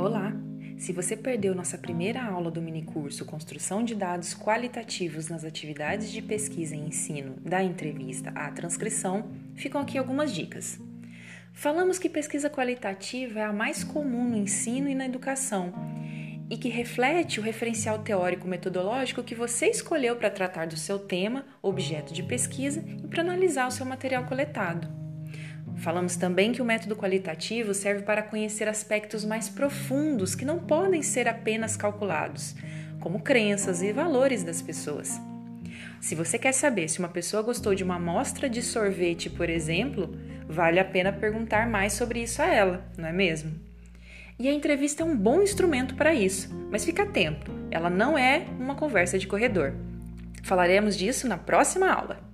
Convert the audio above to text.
Olá! Se você perdeu nossa primeira aula do minicurso Construção de Dados Qualitativos nas Atividades de Pesquisa e Ensino, da entrevista à transcrição, ficam aqui algumas dicas. Falamos que pesquisa qualitativa é a mais comum no ensino e na educação e que reflete o referencial teórico metodológico que você escolheu para tratar do seu tema, objeto de pesquisa e para analisar o seu material coletado. Falamos também que o método qualitativo serve para conhecer aspectos mais profundos que não podem ser apenas calculados, como crenças e valores das pessoas. Se você quer saber se uma pessoa gostou de uma amostra de sorvete, por exemplo, vale a pena perguntar mais sobre isso a ela, não é mesmo? E a entrevista é um bom instrumento para isso, mas fica atento, ela não é uma conversa de corredor. Falaremos disso na próxima aula.